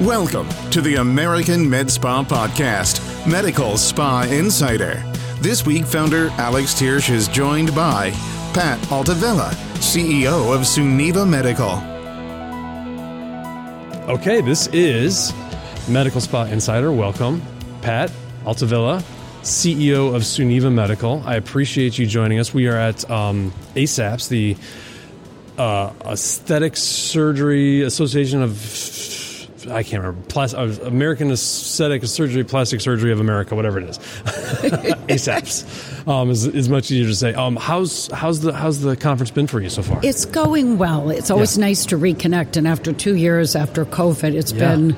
Welcome to the American Med Spa Podcast, Medical Spa Insider. This week, founder Alex Thiersch is joined by Pat Altavilla, CEO of Suneva Medical. Okay, this is Medical Spa Insider. Welcome, Pat Altavilla, CEO of Suneva Medical. I appreciate you joining us. We are at um, ASAPS, the uh, Aesthetic Surgery Association of I can't remember. Plas- American Aesthetic Surgery, Plastic Surgery of America, whatever it is. ASAPS um, is, is much easier to say. Um, how's how's the how's the conference been for you so far? It's going well. It's always Yeah. nice to reconnect, and after two years after COVID, it's Yeah. been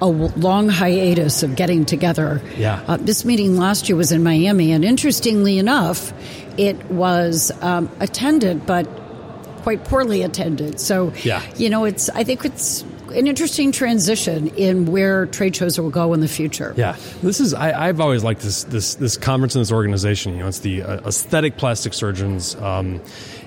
a long hiatus of getting together. Yeah. Uh, this meeting last year was in Miami, and interestingly enough, it was um, attended, but quite poorly attended. So, Yeah. you know, it's I think it's an interesting transition in where trade shows will go in the future. Yeah, this is. I, I've always liked this this this conference and this organization. You know, it's the uh, aesthetic plastic surgeons, um,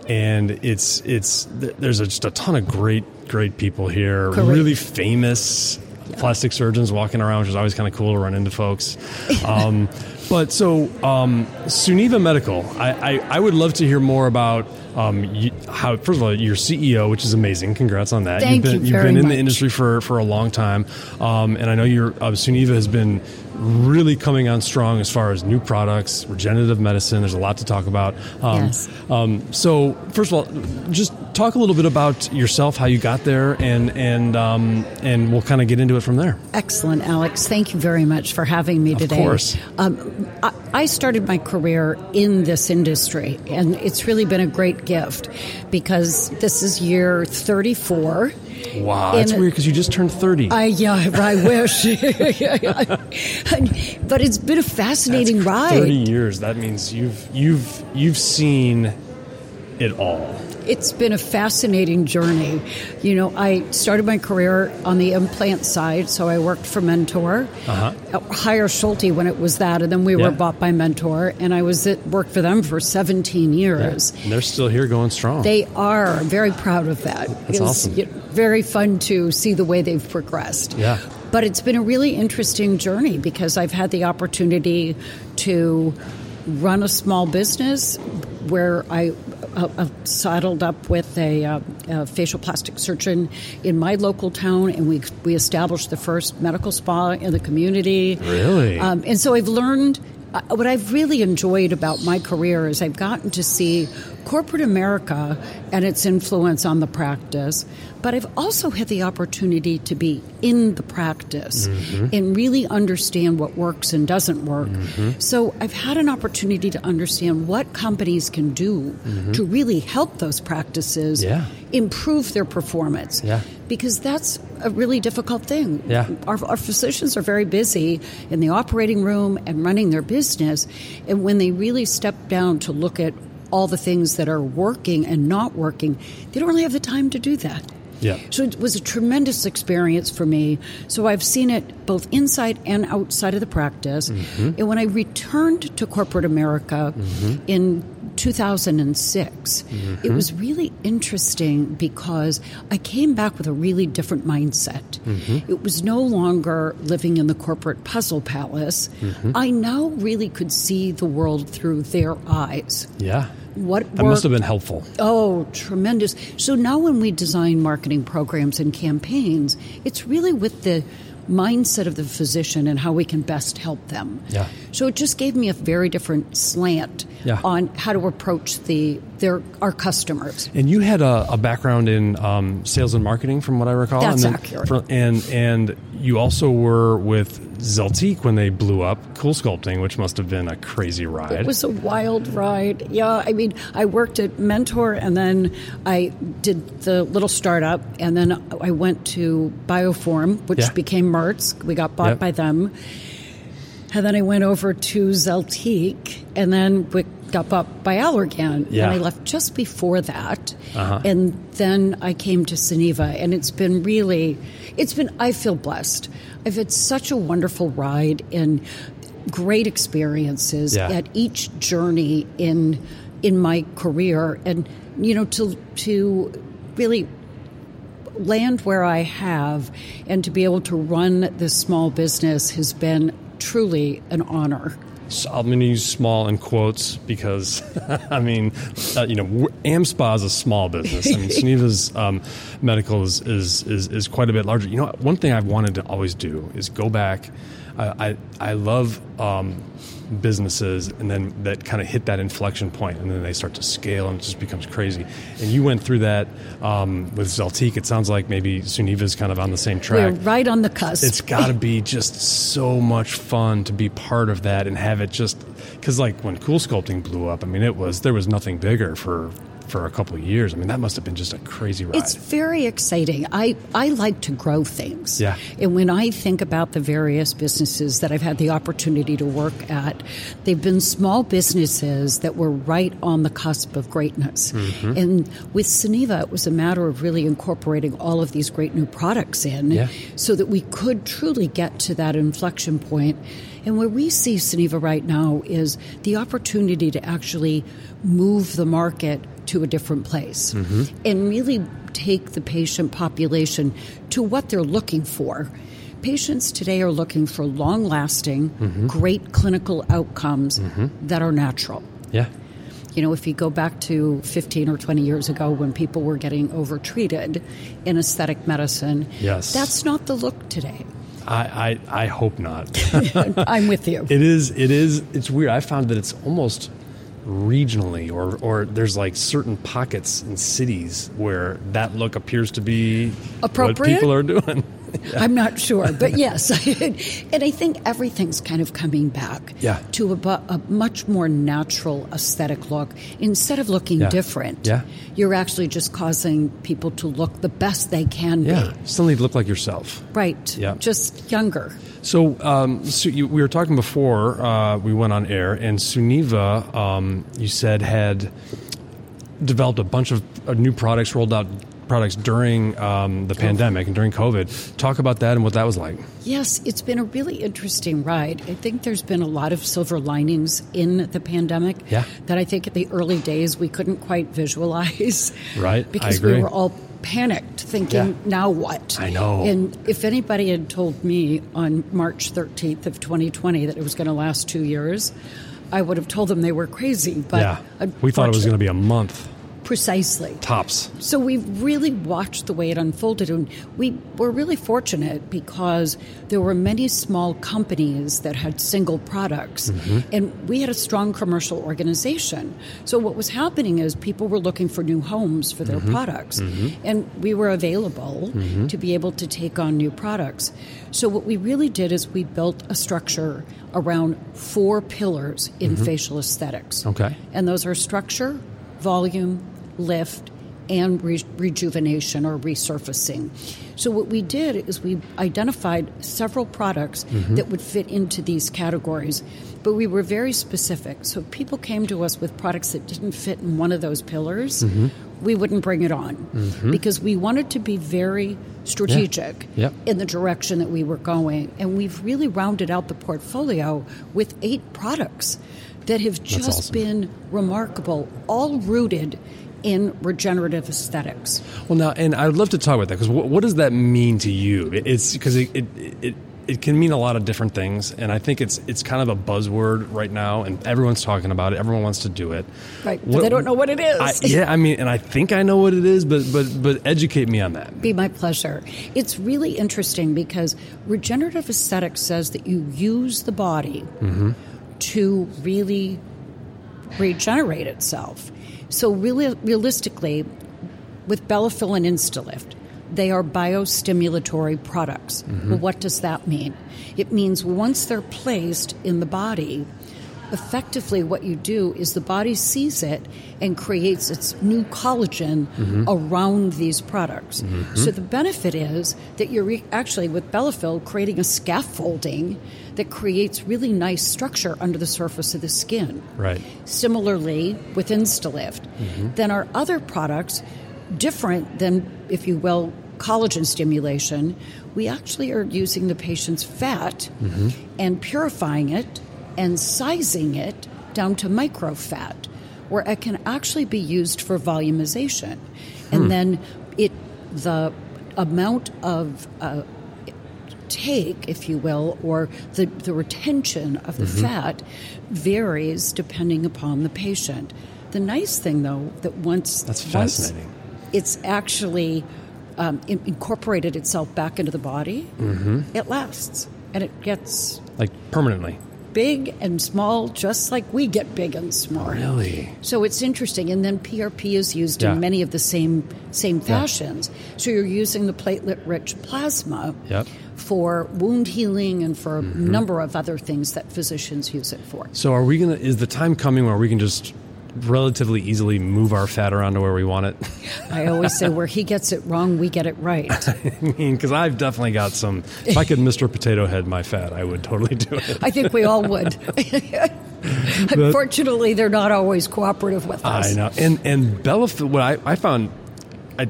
and it's it's th- there's a, just a ton of great great people here. Correct. Really famous plastic surgeons walking around, which is always kind of cool to run into folks. Um, but so um, Suneva Medical, I, I, I would love to hear more about. Um, you, how first of all, your CEO, which is amazing. Congrats on that. Thank you've you been, very have been in much. the industry for, for a long time, um, and I know your uh, Suneva has been really coming on strong as far as new products, regenerative medicine. There's a lot to talk about. Um, Yes. um, so first of all, just talk a little bit about yourself, how you got there, and and um, and we'll kind of get into it from there. Excellent, Alex. Thank you very much for having me today. Of course. Um, I, I started my career in this industry, and it's really been a great gift because this is year 34. Wow, that's weird because you just turned 30. I yeah, I wish. but it's been a fascinating That's ride. 30 years. That means you've you've you've seen it all. It's been a fascinating journey. You know, I started my career on the implant side, so I worked for Mentor, Uh-huh. uh, Heyer-Schulte when it was that, and then we Yeah. were bought by Mentor, and I was at, worked for them for 17 years. And they're still here going strong. They are very proud of that. That's It's, awesome. y- Very fun to see the way they've progressed. Yeah. But it's been a really interesting journey because I've had the opportunity to run a small business where I uh, uh, saddled up with a, uh, a facial plastic surgeon in my local town, and we we established the first medical spa in the community. Really? Um, and so I've learned uh, what I've really enjoyed about my career is I've gotten to see corporate America and its influence on the practice, but I've also had the opportunity to be in the practice mm-hmm. and really understand what works and doesn't work. Mm-hmm. So I've had an opportunity to understand what companies can do mm-hmm. to really help those practices Yeah. improve their performance. Yeah. Because that's a really difficult thing. Yeah. Our, our physicians are very busy in the operating room and running their business. And when they really step down to look at all the things that are working and not working, they don't really have the time to do that. Yeah. So it was a tremendous experience for me. So I've seen it both inside and outside of the practice. Mm-hmm. And when I returned to corporate America mm-hmm. in 2006, it was mm-hmm. really interesting because I came back with a really different mindset. Mm-hmm. It was no longer living in the corporate puzzle palace. Mm-hmm. I now really could see the world through their eyes. yeah. What That must have been helpful. Oh, tremendous. So now when we design marketing programs and campaigns, it's really with the mindset of the physician and how we can best help them. Yeah. So it just gave me a very different slant Yeah. on how to approach the their our customers. And you had a, a background in um, sales and marketing, from what I recall. That's and accurate. fr- and and you also were with Zeltiq when they blew up, Cool Sculpting, which must have been a crazy ride. It was a wild ride. Yeah, I mean, I worked at Mentor and then I did the little startup and then I went to Bioform, which Yeah. became Merz. We got bought Yep. by them. And then I went over to Zeltiq and then we got bought by Allergan. Yeah. And I left just before that. Uh-huh. And then I came to Suneva and it's been really, it's been, I feel blessed. I've had such a wonderful ride and great experiences Yeah. at each journey in in my career and you know to to really land where I have and to be able to run this small business has been truly an honor. So I'm going to use small in quotes because, I mean, uh, you know, AmSpa is a small business. I mean, Suneva's um, medical is, is, is, is, quite a bit larger. You know, one thing I've wanted to always do is go back. I, I, I love um, businesses and then that kind of hit that inflection point and then they start to scale and it just becomes crazy. And you went through that um, with Zeltiq. It sounds like maybe Suneva's kind of on the same track. We're right on the cusp. It's got to be just so much fun to be part of that and have it just because like when Cool Sculpting blew up, I mean, it was there was nothing bigger for for a couple of years. I mean, that must have been just a crazy ride. It's very exciting. I, I like to grow things. Yeah. And when I think about the various businesses that I've had the opportunity to work at, they've been small businesses that were right on the cusp of greatness. Mm-hmm. And with Suneva, it was a matter of really incorporating all of these great new products in yeah. so that we could truly get to that inflection point. And where we see Suneva right now is the opportunity to actually move the market to a different place mm-hmm. and really take the patient population to what they're looking for. Patients today are looking for long lasting, mm-hmm. great clinical outcomes mm-hmm. that are natural. Yeah. You know, if you go back to 15 or 20 years ago when people were getting overtreated in aesthetic medicine, yes. that's not the look today. I, I, I hope not. I'm with you. It is, it is, it's weird. I found that it's almost regionally or or there's like certain pockets in cities where that look appears to be appropriate what people are doing. yeah. I'm not sure, but yes, and I think everything's kind of coming back yeah. to a, a, much more natural aesthetic look. Instead of looking yeah. different, you're actually just causing people to look the best they can yeah. be. Suddenly look like yourself. Right. Yeah. Just younger. So, um, so you, we were talking before uh, we went on air, and Suneva, um, you said, had developed a bunch of uh, new products, rolled out products during um, the pandemic and during COVID. Talk about that and what that was like. Yes, it's been a really interesting ride. I think there's been a lot of silver linings in the pandemic yeah. that I think at the early days we couldn't quite visualize. Right, because we were all panicked thinking, yeah. now what? I know. And if anybody had told me on March 13th of 2020 that it was going to last two years, I would have told them they were crazy. But yeah. we thought it was going to be a month. Precisely. Tops. So we really watched the way it unfolded, and we were really fortunate because there were many small companies that had single products, mm-hmm. and we had a strong commercial organization. So what was happening is people were looking for new homes for their mm-hmm. products, mm-hmm. and we were available Mm-hmm. to be able to take on new products. So what we really did is we built a structure around four pillars in Mm-hmm. facial aesthetics. Okay. And those are structure, volume, lift and re- rejuvenation or resurfacing. So, what we did is we identified several products Mm-hmm. that would fit into these categories, but we were very specific. So, if people came to us with products that didn't fit in one of those pillars, Mm-hmm. we wouldn't bring it on because we wanted to be very strategic Yep. in the direction that we were going. And we've really rounded out the portfolio with eight products that have just awesome. been remarkable, all rooted in regenerative aesthetics. Well, now, and I'd love to talk about that because what, what, does that mean to you? It's because it, it, it, it can mean a lot of different things, and I think it's it's kind of a buzzword right now, and everyone's talking about it. Everyone wants to do it, right? But they don't know what it is. I, yeah, I mean, and I think I know what it is, but but but educate me on that. Be my pleasure. It's really interesting because regenerative aesthetics says that you use the body mm-hmm. to really regenerate itself. So, really, realistically, with Bellafill and Instalift, they are biostimulatory products. Mm-hmm. Well, what does that mean? It means once they're placed in the body, effectively what you do is the body sees it and creates its new collagen Mm-hmm. around these products. Mm-hmm. So the benefit is that you're re- actually with Bellafill creating a scaffolding that creates really nice structure under the surface of the skin. Right. Similarly, with Instalift, mm-hmm. then our other products, different than, if you will, collagen stimulation, we actually are using the patient's fat mm-hmm. and purifying it and sizing it down to microfat, where it can actually be used for volumization. And then it the amount of uh, take, if you will, or the, the retention of the Mm-hmm. fat varies depending upon the patient. The nice thing, though, that once That's once fascinating. it's actually um, in- incorporated itself back into the body, Mm-hmm. it lasts and it gets Like permanently. Big and small, just like we get big and small. Really? So it's interesting, and then PRP is used Yeah. in many of the same same fashions. So you're using the platelet-rich plasma Yep. for wound healing and for a mm-hmm. number of other things that physicians use it for. So are we gonna? Is the time coming where we can just relatively easily move our fat around to where we want it? I always say where he gets it wrong, we get it right. I mean, because I've definitely got some. If I could Mr. Potato Head my fat, I would totally do it. I think we all would. Unfortunately, they're not always cooperative with us. I know. And and Bellafill, what I, I found, I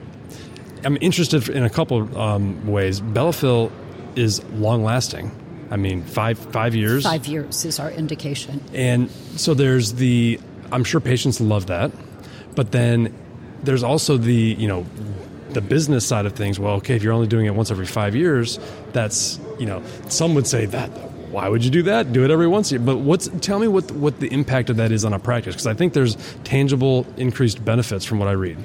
I'm interested in a couple um, ways. Bellafill is long lasting. I mean, five five years. Five years is our indication. And so there's the, I'm sure patients love that, but then there's also the, you know, the business side of things. Well, okay, if you're only doing it once every five years, that's, you know, some would say that. Why would you do that? Do it every once a year. But what's tell me what what the impact of that is on a practice because I think there's tangible increased benefits from what I read.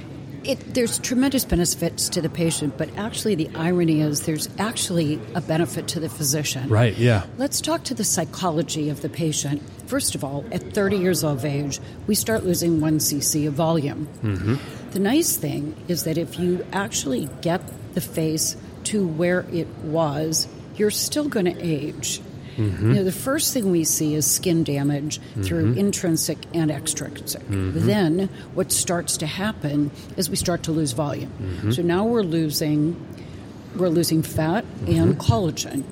It, there's tremendous benefits to the patient, but actually, the irony is there's actually a benefit to the physician. Right, yeah. Let's talk to the psychology of the patient. First of all, at 30 years of age, we start losing 1 cc of volume. Mm-hmm. The nice thing is that if you actually get the face to where it was, you're still going to age. Mm-hmm. You know, the first thing we see is skin damage through mm-hmm. intrinsic and extrinsic. Mm-hmm. Then what starts to happen is we start to lose volume. So now we're losing we're losing fat and collagen.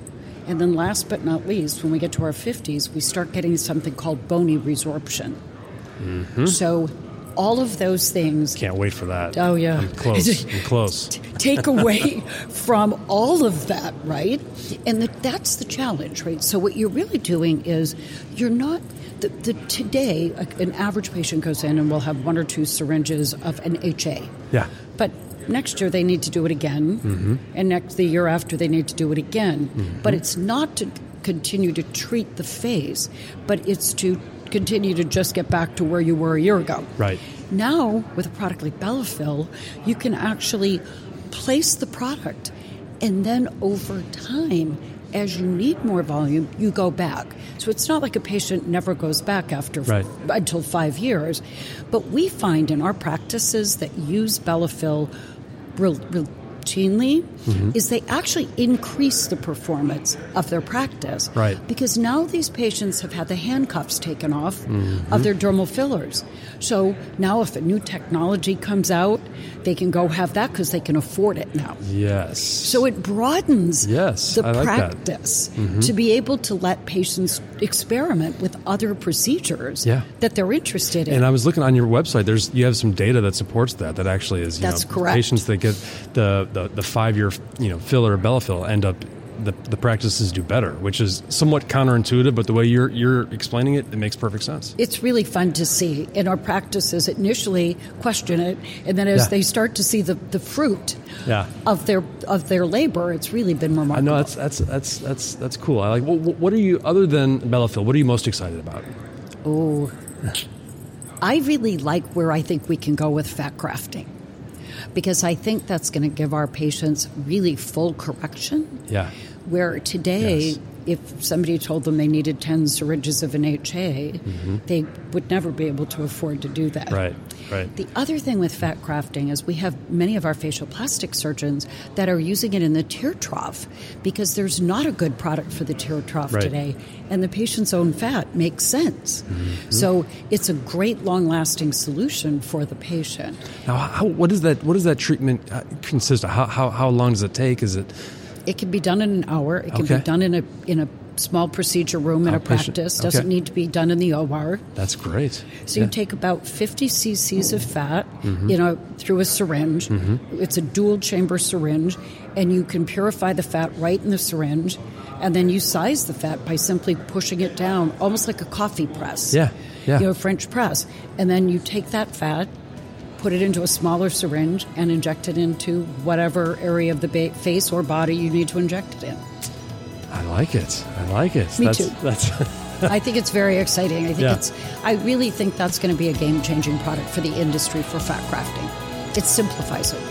And then last but not least, when we get to our 50s, we start getting something called bony resorption. So all of those things Can't wait for that. Oh, yeah. I'm close. I'm close. take away from all of that, right? And that that's the challenge, right? So what you're really doing is you're not the, the today an average patient goes in and will have one or two syringes of an HA. Yeah. But next year they need to do it again, mm-hmm. and next the year after they need to do it again. But mm-hmm. it's not to continue to treat the phase, but it's to continue to just get back to where you were a year ago. Right. Now, with a product like Bellafill, you can actually place the product, and then over time, as you need more volume, you go back. So it's not like a patient never goes back after Right. until five years. But we find in our practices that use Bellafill real, routinely Mm-hmm. is they actually increase the performance of their practice. Right. Because now these patients have had the handcuffs taken off Mm-hmm. of their dermal fillers. So now if a new technology comes out, they can go have that because they can afford it now. Yes. So it broadens Yes, the like that. Mm-hmm. practice to be able to let patients experiment with other procedures Yeah. that they're interested in. And I was looking on your website. There's you have some data that supports that. That actually is you That's know, correct. Patients that get the, the, the five year you know filler or Bellafill end up the, the practices do better, which is somewhat counterintuitive. But the way you're you're explaining it, it makes perfect sense. it's really fun to see. In our practices, initially question it, and then as Yeah. they start to see the, the fruit Yeah. of their of their labor, it's really been remarkable. I know that's that's that's that's that's cool. I like. What, what are you other than Bellafill? What are you most excited about? Oh, I really like where I think we can go with fat grafting because I think that's going to give our patients really full correction. Yeah. Where today, Yes. If somebody told them they needed 10 syringes of an HA, they would never be able to afford to do that. Mm-hmm. Right. Right. The other thing with fat grafting is we have many of our facial plastic surgeons that are using it in the tear trough because there's not a good product for the tear trough Right. today, and the patient's own fat makes sense. Mm-hmm. So it's a great long lasting solution for the patient. Now, how, what is that? What does that treatment uh, consist of? How, how how long does it take? Is it It can be done in an hour, it can Okay. be done in a, in a small procedure room in a practice, doesn't need to be done in the OR. that's great. So you take about 50 cc's of fat, Mm-hmm. you know, through a syringe. It's a dual chamber syringe, and you can purify the fat right in the syringe, and then you size the fat by simply pushing it down, almost like a coffee press. Yeah, yeah. You know, French press, and then you take that fat. Put it into a smaller syringe, and inject it into whatever area of the ba- face or body you need to inject it in. I like it. I like it. Me that's, too. That's I think it's very exciting. I think Yeah. it's. I really think that's going to be a game changing product for the industry for fat grafting. It simplifies it.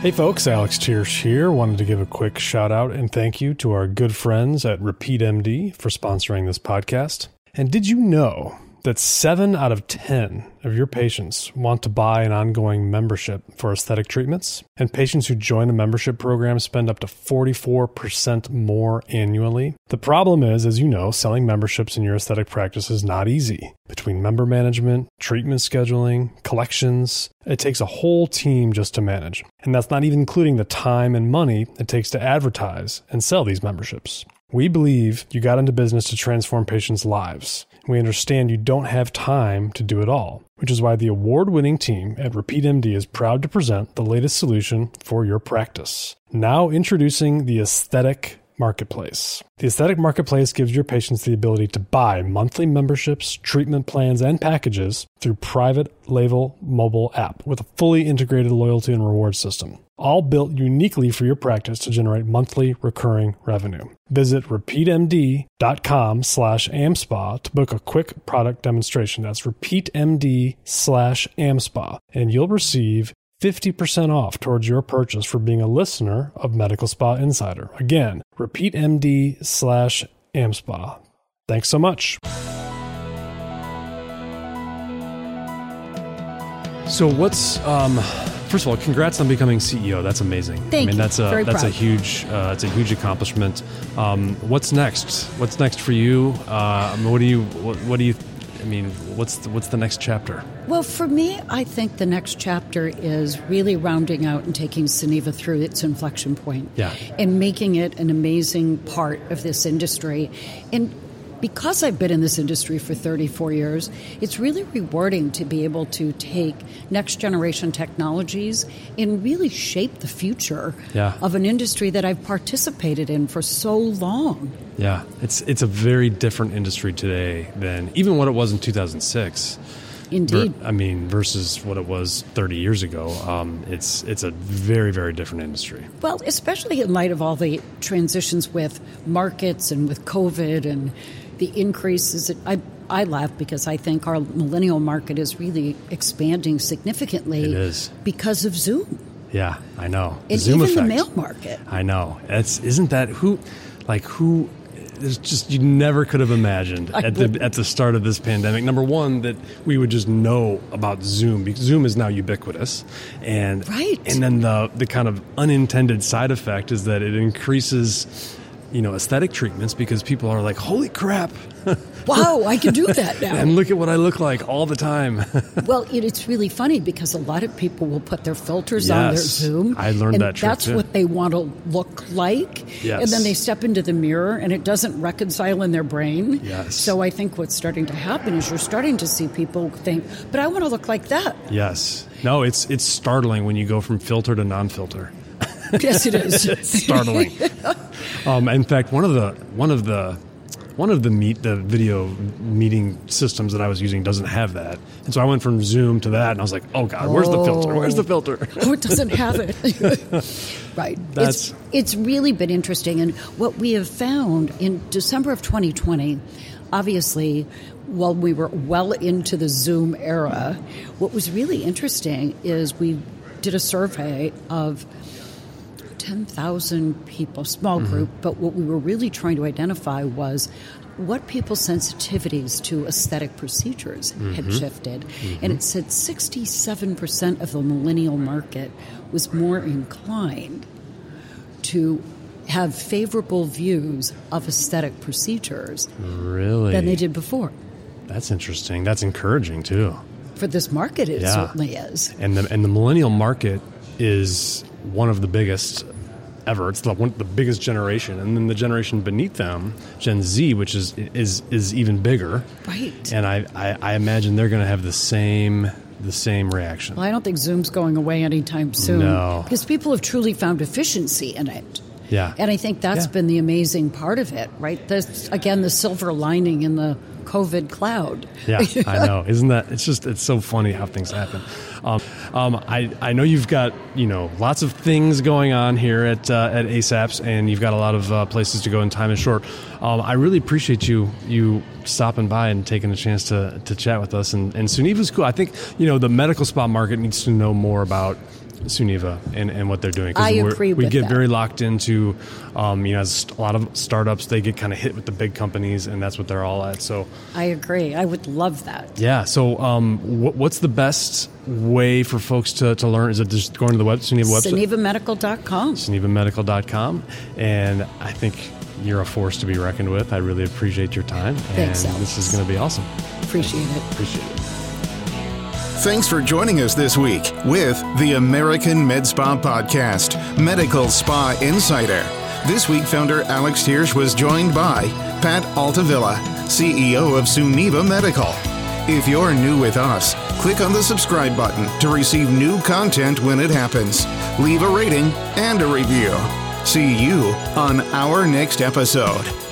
Hey folks, Alex Thiersch here. Wanted to give a quick shout out and thank you to our good friends at Repeat MD for sponsoring this podcast. And did you know that 7 out of 10 of your patients want to buy an ongoing membership for aesthetic treatments? And patients who join a membership program spend up to 44% more annually? The problem is, as you know, selling memberships in your aesthetic practice is not easy. Between member management, treatment scheduling, collections, it takes a whole team just to manage. And that's not even including the time and money it takes to advertise and sell these memberships. We believe you got into business to transform patients' lives. We understand you don't have time to do it all, which is why the award winning team at RepeatMD is proud to present the latest solution for your practice. Now introducing the Aesthetic Marketplace. The Aesthetic Marketplace gives your patients the ability to buy monthly memberships, treatment plans, and packages through private label mobile app with a fully integrated loyalty and reward system. All built uniquely for your practice to generate monthly recurring revenue. Visit repeatmd.com slash amspa to book a quick product demonstration. That's repeatmd slash amspa, and you'll receive 50% off towards your purchase for being a listener of Medical Spa Insider. Again, repeatmd slash amspa. Thanks so much. So what's um, first of all, congrats on becoming CEO. That's amazing. Thank I mean, that's a Very that's a huge uh, it's a huge accomplishment. Um, what's next? What's next for you? Uh, what do you what, what do you? I mean, what's the, what's the next chapter? Well, for me, I think the next chapter is really rounding out and taking Suneva through its inflection point. Yeah. And making it an amazing part of this industry. And because I've been in this industry for 34 years, it's really rewarding to be able to take next generation technologies and really shape the future Yeah. of an industry that I've participated in for so long. Yeah, it's it's a very different industry today than even what it was in 2006. Indeed. I mean, versus what it was 30 years ago. Um, it's it's a very very different industry. Well, especially in light of all the transitions with markets and with COVID and the increases. I, I laugh because I think our millennial market is really expanding significantly. It is. Because of Zoom. Yeah, I know. And Zoom even effect. the mail market. I know. It's isn't that who, like who. There's just you never could have imagined at the at the start of this pandemic. Number one, that we would just know about Zoom because Zoom is now ubiquitous, and Right. and then the the kind of unintended side effect is that it increases, you know, aesthetic treatments because people are like, holy crap, Wow, I can do that now. and look at what I look like all the time. Well, it, it's really funny because a lot of people will put their filters on their Yes. Zoom. I learned and that trick, That's too. what they want to look like. Yes. And then they step into the mirror and it doesn't reconcile in their brain. Yes. So I think what's starting to happen is you're starting to see people think, but I want to look like that. yes, no, it's it's startling when you go from filter to non-filter. yes, it is. startling. Um, in fact, one of the one of the one of the meet the video meeting systems that I was using doesn't have that, and so I went from Zoom to that, and I was like, "Oh God, where's the filter? Where's the filter?" oh, it doesn't have it. right. That's- it's, it's really been interesting. And what we have found in December of 2020, obviously, while we were well into the Zoom era, what was really interesting is we did a survey of 10,000 people, small mm-hmm. group, but what we were really trying to identify was what people's sensitivities to aesthetic procedures had mm-hmm. shifted. Mm-hmm. And it said 67% of the millennial market was more inclined to have favorable views of aesthetic procedures really? than they did before. That's interesting. That's encouraging too. For this market, it Yeah. certainly is. And the and the millennial market is one of the biggest ever. It's the one the biggest generation, and then the generation beneath them, Gen Z, which is is is even bigger. Right. And I I, I imagine they're going to have the same the same reaction. Well, I don't think Zoom's going away anytime soon. No. Because people have truly found efficiency in it. Yeah. And I think that's Yeah. been the amazing part of it, right? This, again, the silver lining in the COVID cloud. Yeah, I know. Isn't that? It's just it's so funny how things happen. Um, um, I I know you've got you know lots of things going on here at uh, at ASAPS, and you've got a lot of uh, places to go, and time is short. Um, I really appreciate you you stopping by and taking a chance to to chat with us. And and Suneva's cool. I think you know the medical spa market needs to know more about Suneva and, and what they're doing. I agree We get that. very locked into, um, you know, as a lot of startups, they get kind of hit with the big companies, and that's what they're all at. So, I agree. I would love that. yeah. So, um, what, what's the best way for folks to, to learn? Is it just going to the web, Suneva website? SunevaMedical.com. SunevaMedical.com. And I think you're a force to be reckoned with. I really appreciate your time. Thanks, and Alex. this is going to be awesome. Appreciate it. Appreciate it. Thanks for joining us this week with the American Med Spa Podcast, Medical Spa Insider. This week, founder Alex Thiersch was joined by Pat Altavilla, CEO of Suneva Medical. If you're new with us, click on the subscribe button to receive new content when it happens. Leave a rating and a review. See you on our next episode.